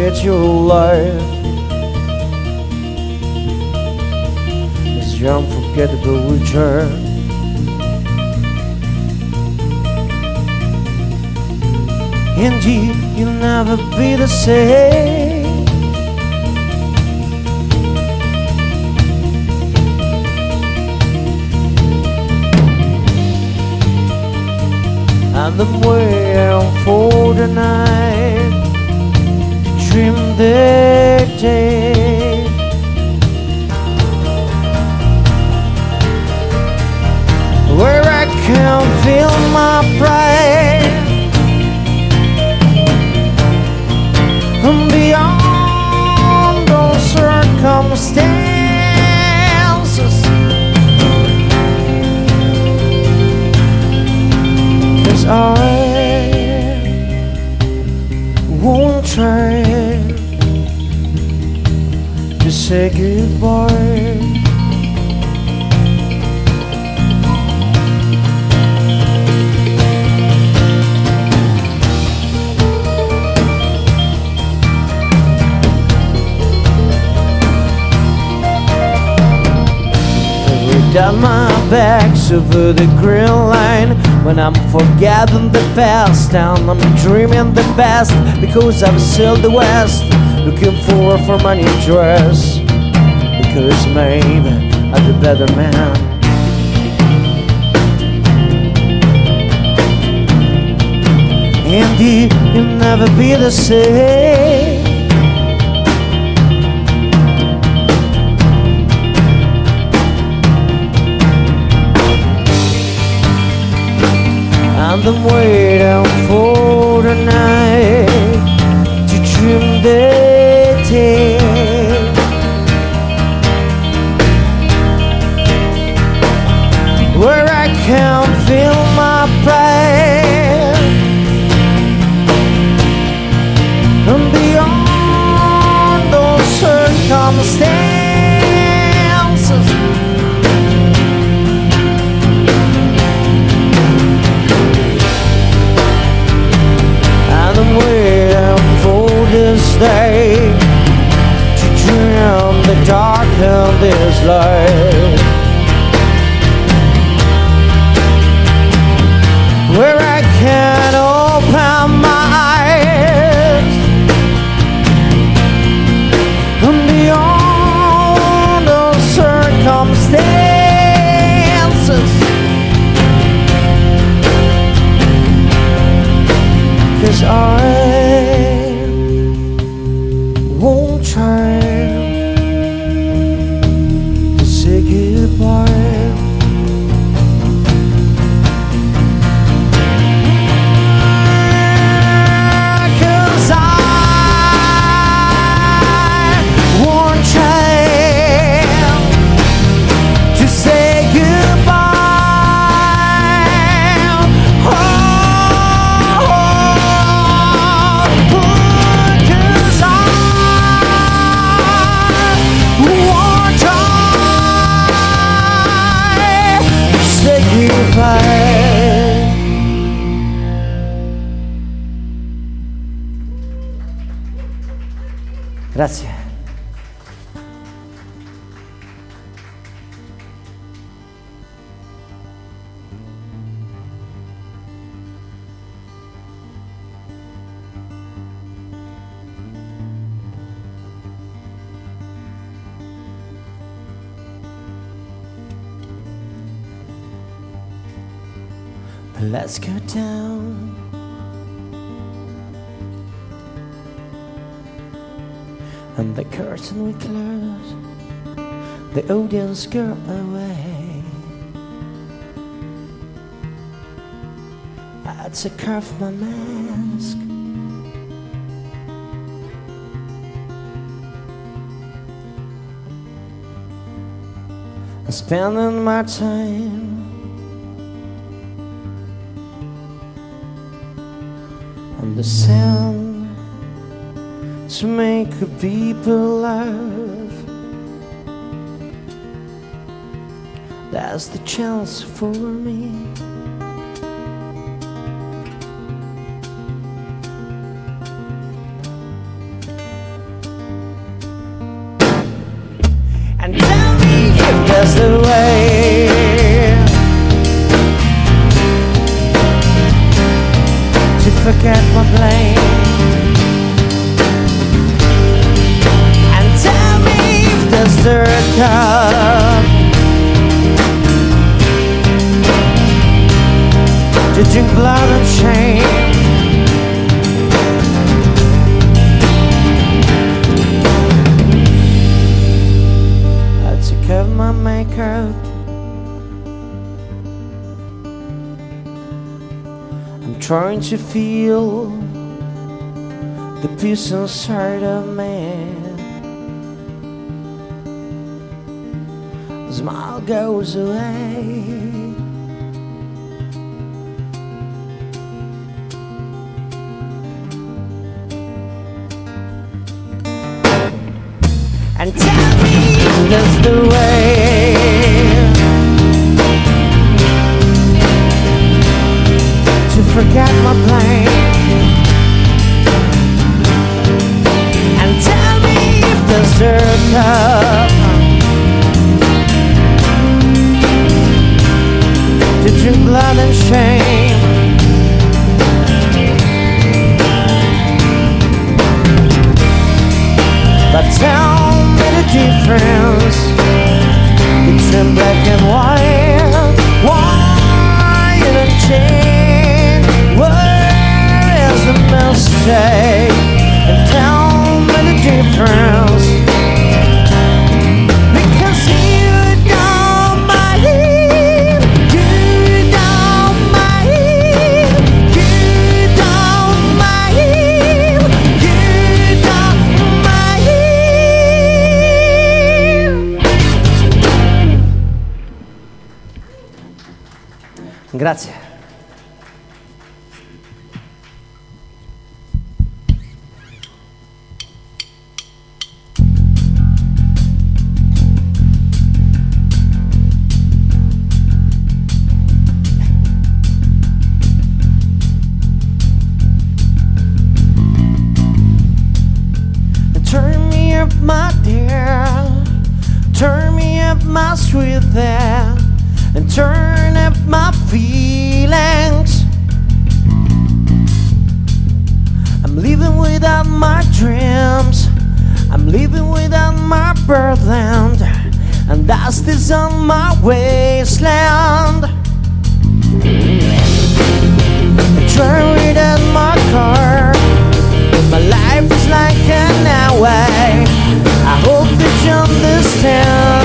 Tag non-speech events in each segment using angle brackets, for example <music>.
that your life is your unforgettable return. And you, you'll never be the same. And I'm waiting for the night to over the green line when I'm forgetting the past and I'm dreaming the best because I've sailed the west looking forward for my new dress because maybe I'm the better man. And you'll never be the same. And I'm to dream the dark of this life. The audience go away. I take off my mask. I'm spending my time on the sound to make people laugh. has the chance for me. And tell me if there's a way. To forget my blame. And tell me if there's a. To drink blood and shame. I take off my makeup. I'm trying to feel the peace inside of me. The smile goes away. That's the way. To forget my pain. And tell me. To drink blood and shame. But tell me the difference between black and white. Why the change? Where is the mistake? And tell me the difference. Gracias. On my wasteland. Turn without my car. My life is like an highway. I hope that you understand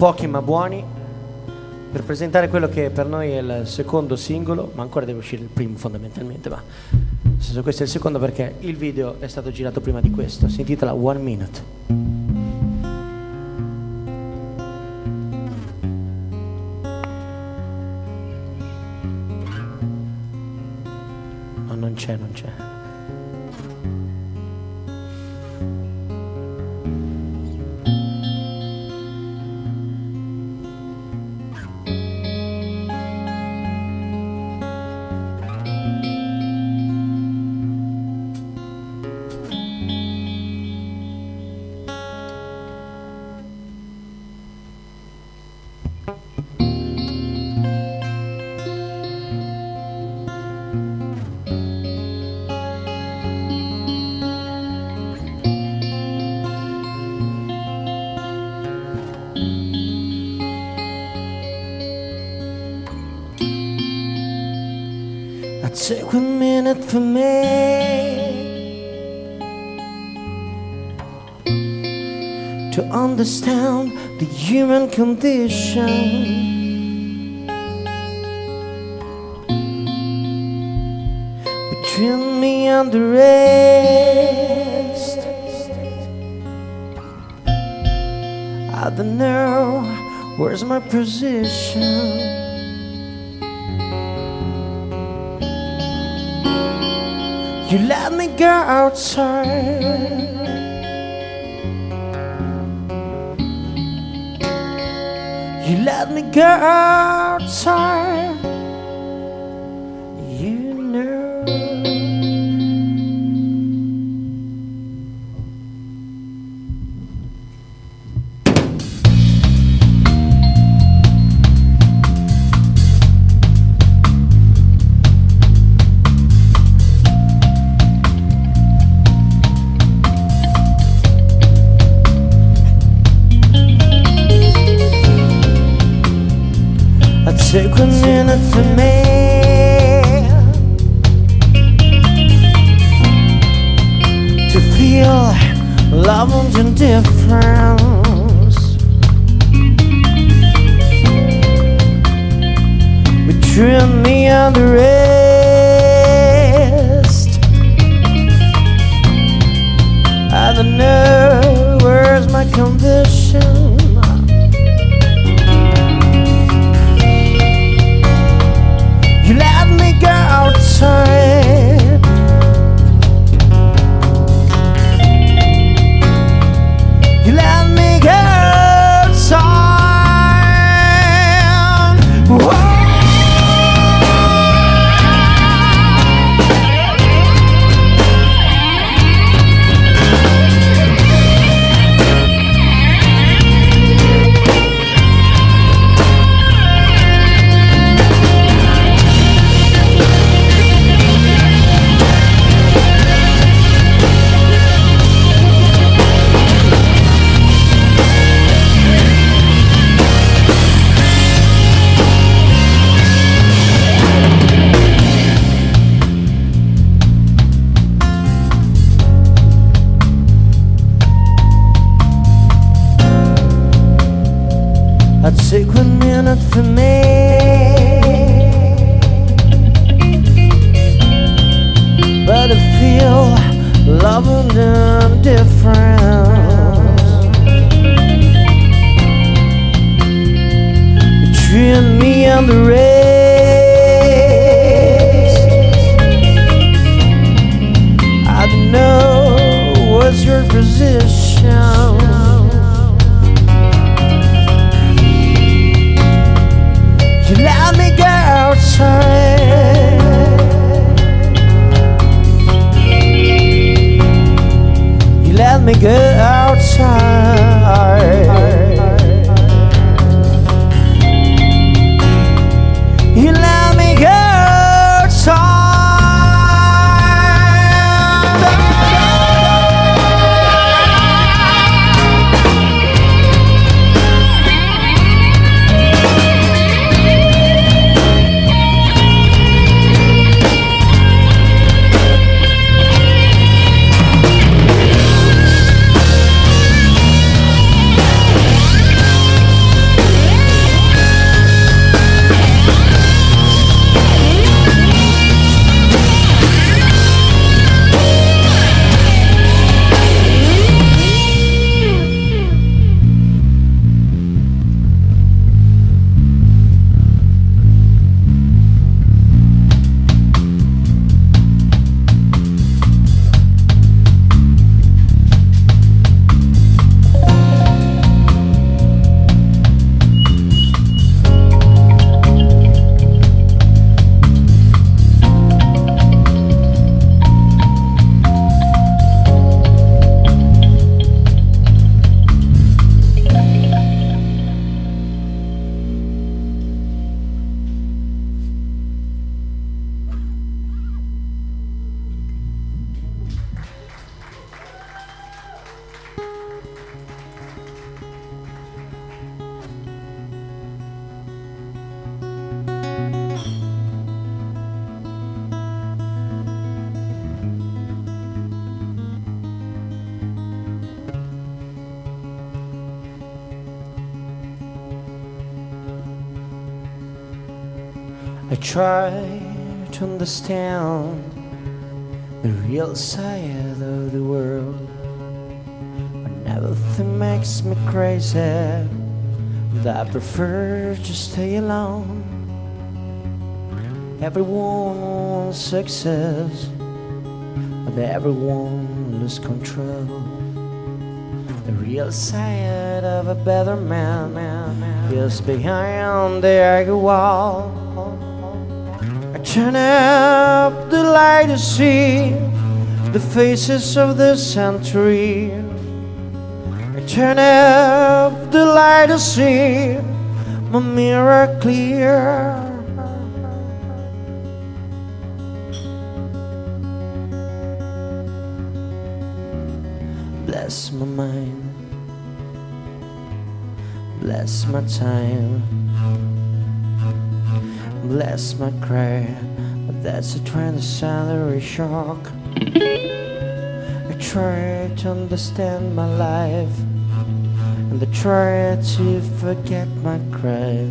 pochi ma buoni per presentare quello che per noi è il secondo singolo, ma ancora deve uscire il primo fondamentalmente, ma nel senso questo è il secondo perché il video è stato girato prima di questo, si intitola One Minute. c'è, non c'è. Take one minute for me to understand the human condition. Between me and the rest, I don't know where's my position. You let me go outside. You let me go outside. Me go try to understand the real side of the world. When everything makes me crazy, I prefer to stay alone. Everyone wants success, but everyone loses control. The real side of a better man, man, man is behind the ugly wall. Turn up the light to see the faces of the century. Turn up the light to see my mirror clear. Bless my mind, bless my time, bless my cry. But that's a trend of salary shock. I try to understand my life, and I try to forget my cry.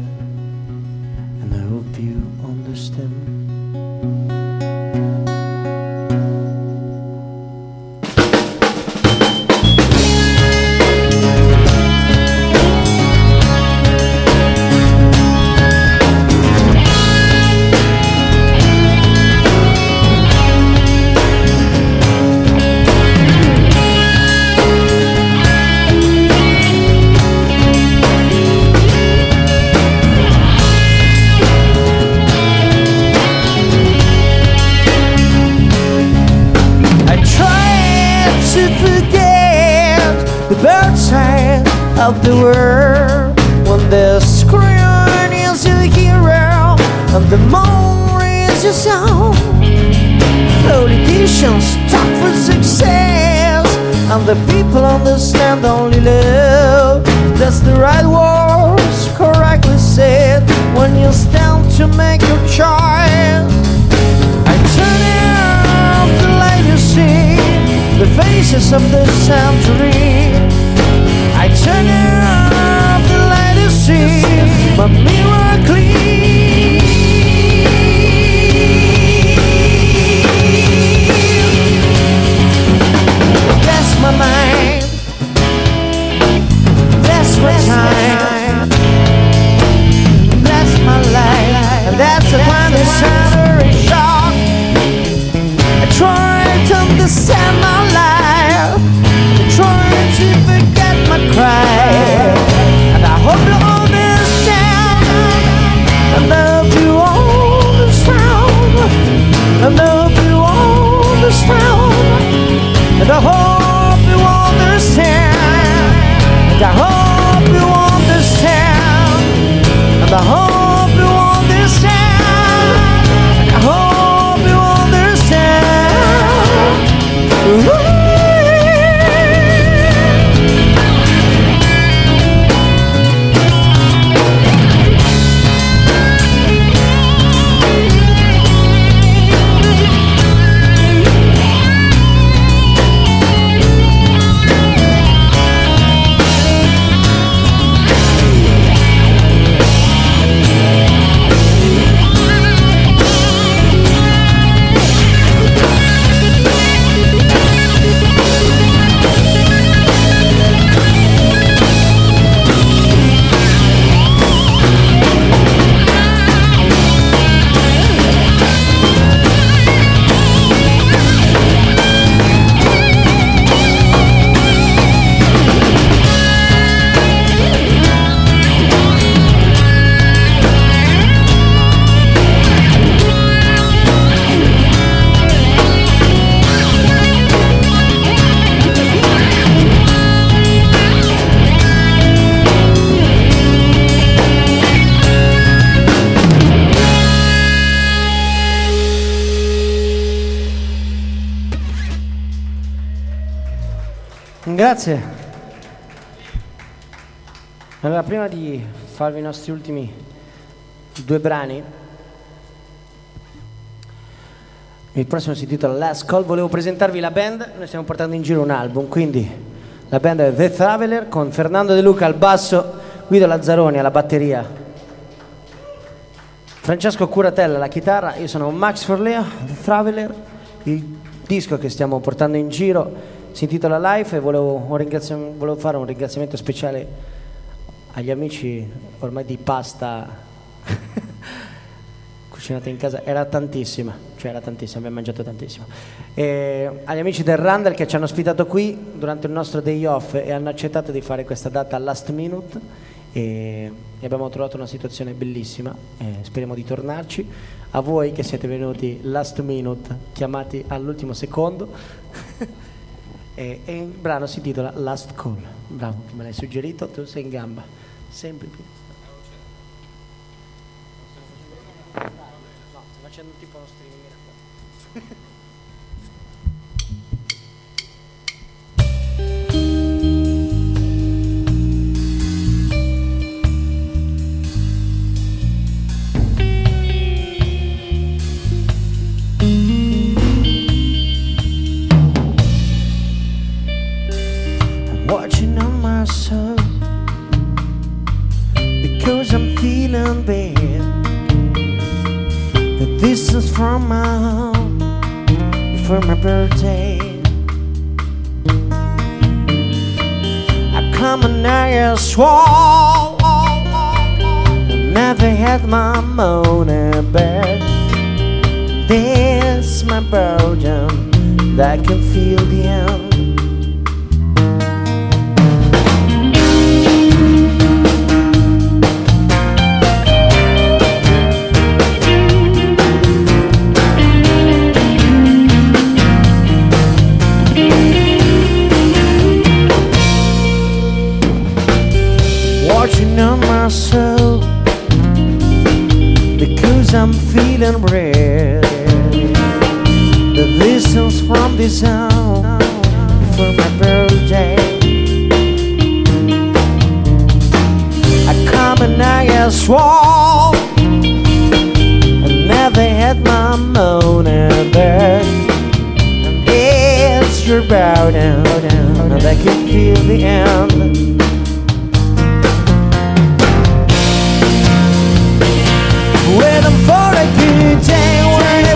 And I hope you understand. Of the world when the screen is your hero and the moon is your soul Politicians talk for success and the people understand only love. That's the right words correctly said when you stand to make your choice. I turn the light see the faces of the century. I turn the light to see my mirror clean. My mind. My time. My life. That's. I try to understand my life. I to cry. Grazie. Allora, prima di farvi i nostri ultimi due brani, il prossimo si intitola Last Call, volevo presentarvi la band, noi stiamo portando in giro un album, quindi la band è The Traveler con Fernando De Luca al basso, Guido Lazzaroni alla batteria, Francesco Curatella alla chitarra, io sono Max Forleo, The Traveler, il disco che stiamo portando in giro si intitola Life e volevo, volevo fare un ringraziamento speciale agli amici ormai di pasta <laughs> cucinata in casa, era tantissima, cioè era tantissima, abbiamo mangiato tantissimo. E agli amici del Randall che ci hanno ospitato qui durante il nostro day off e hanno accettato di fare questa data last minute e, abbiamo trovato una situazione bellissima, eh, speriamo di tornarci. A voi che siete venuti last minute, chiamati all'ultimo secondo, <laughs> e, e, il brano si intitola Last Call. Bravo, me l'hai suggerito, tu sei in gamba, sempre più. No, sto facendo tipo uno streaming. <laughs> I'm feeling red. The distance from this town for my birthday. I come and I get swole. I never had my money back. And it's your bow down, and I can feel the end. Waiting for a good day where the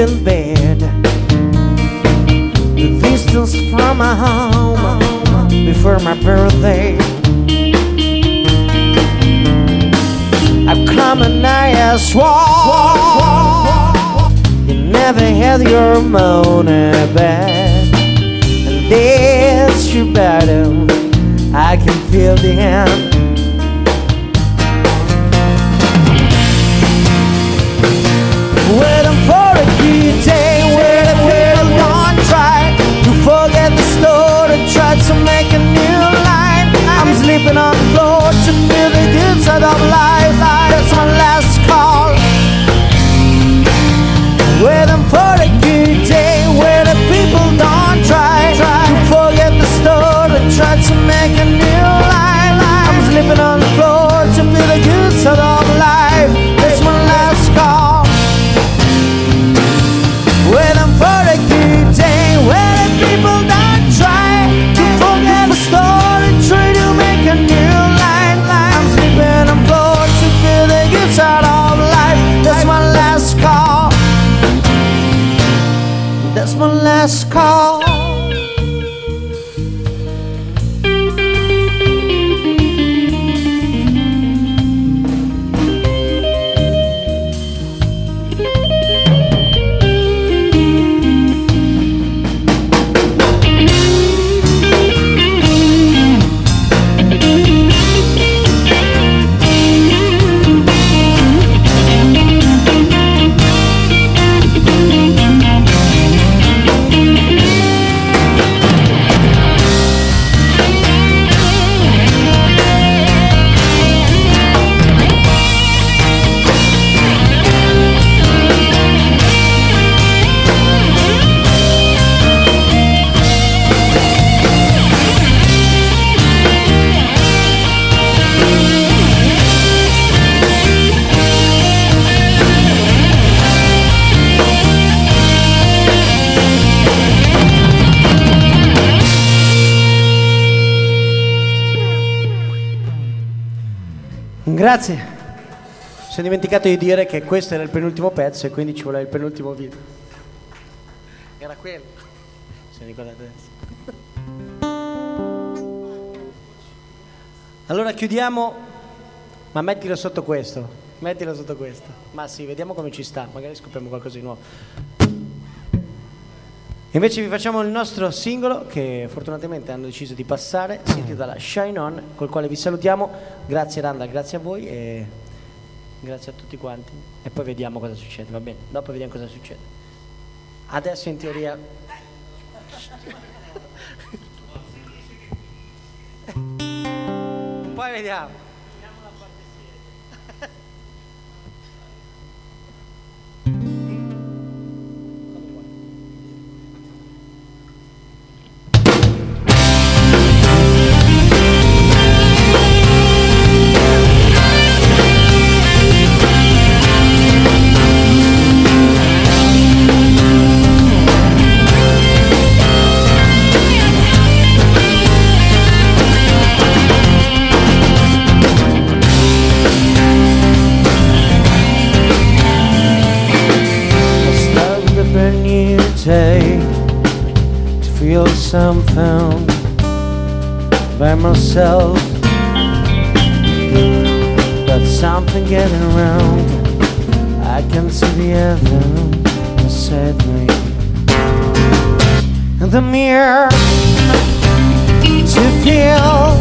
Feeling bad. The distance from my home before my birthday. I've come and I swore you never had your money back. And this your battle, I can feel the end. Sleeping on the floor to feel the side of life. That's my last call. Waiting for Grazie. Mi sono dimenticato di dire che questo era il penultimo pezzo e quindi ci voleva il penultimo video. Era quello. Se ricordate adesso. Allora chiudiamo, ma mettilo sotto questo. Mettilo sotto questo. Ma sì, vediamo come ci sta, magari scopriamo qualcosa di nuovo. Invece vi facciamo il nostro singolo che fortunatamente hanno deciso di passare, si intitola Shine On, col quale vi salutiamo. Grazie Randa, grazie a voi e grazie a tutti quanti. E poi vediamo cosa succede, va bene? Dopo vediamo cosa succede. Adesso in teoria... <laughs> poi vediamo. By myself. But something getting around. I can see the heaven beside me. In the mirror to feel.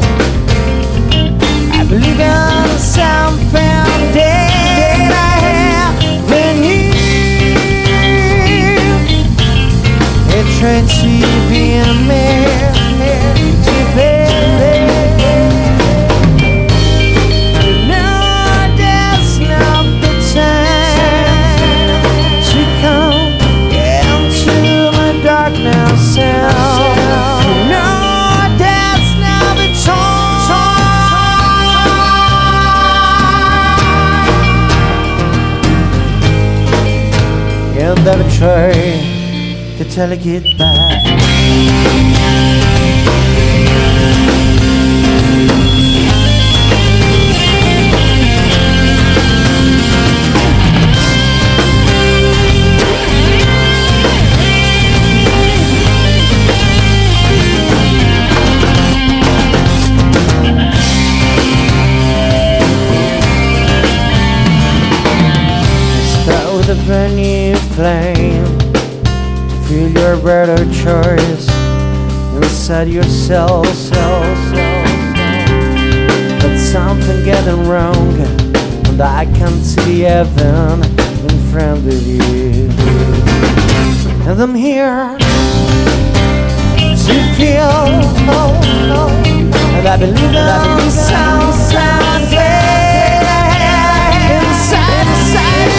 I believe in something that I have in you. It tried to be a man And to tell her goodbye. Start with a brand new flame to feel your better choice inside yourself. Self, self, But something getting wrong, and I can't see heaven in front of you. And I'm here to feel, oh, oh, and I believe in some something inside, inside,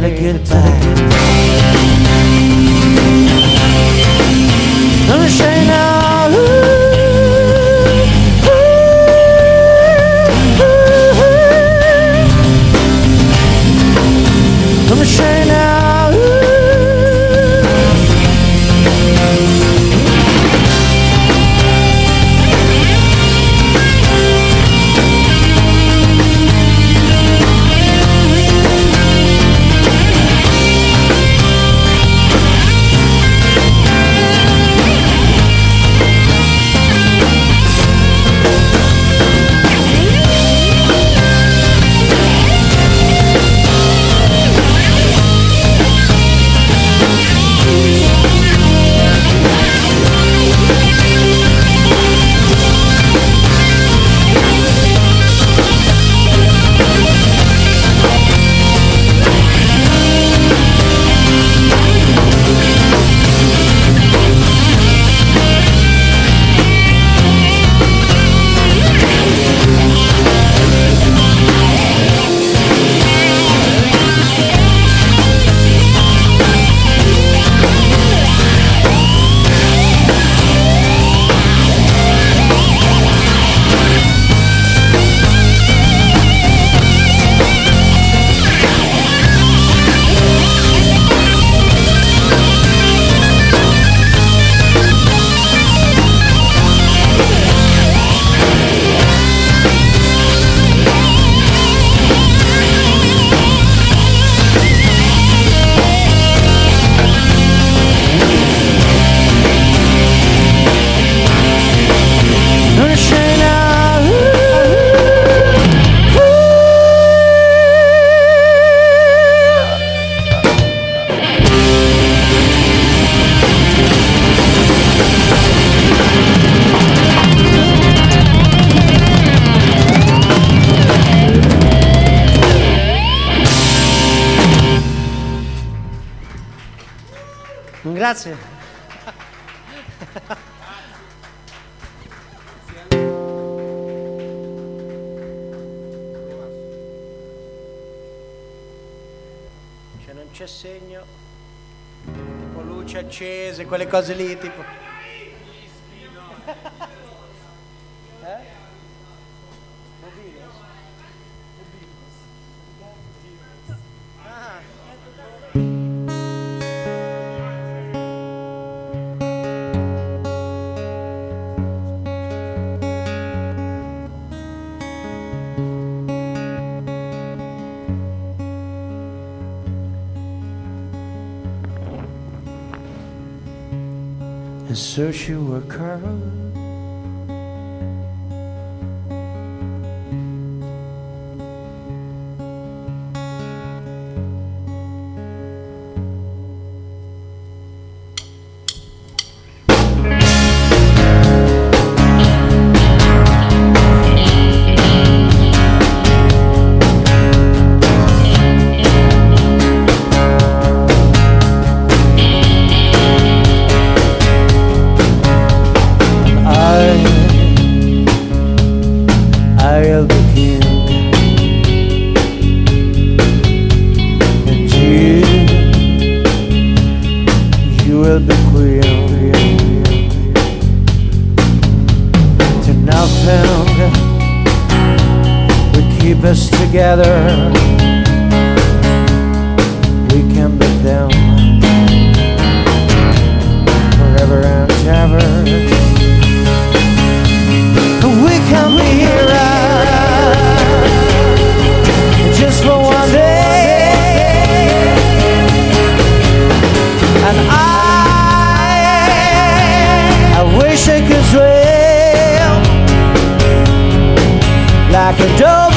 tell you goodbye. I'm shy now. cose lì, tipo... So she wore curls us together. We can be them forever and ever. We can be heroes just for one day. And I, I wish I could swim like a dove.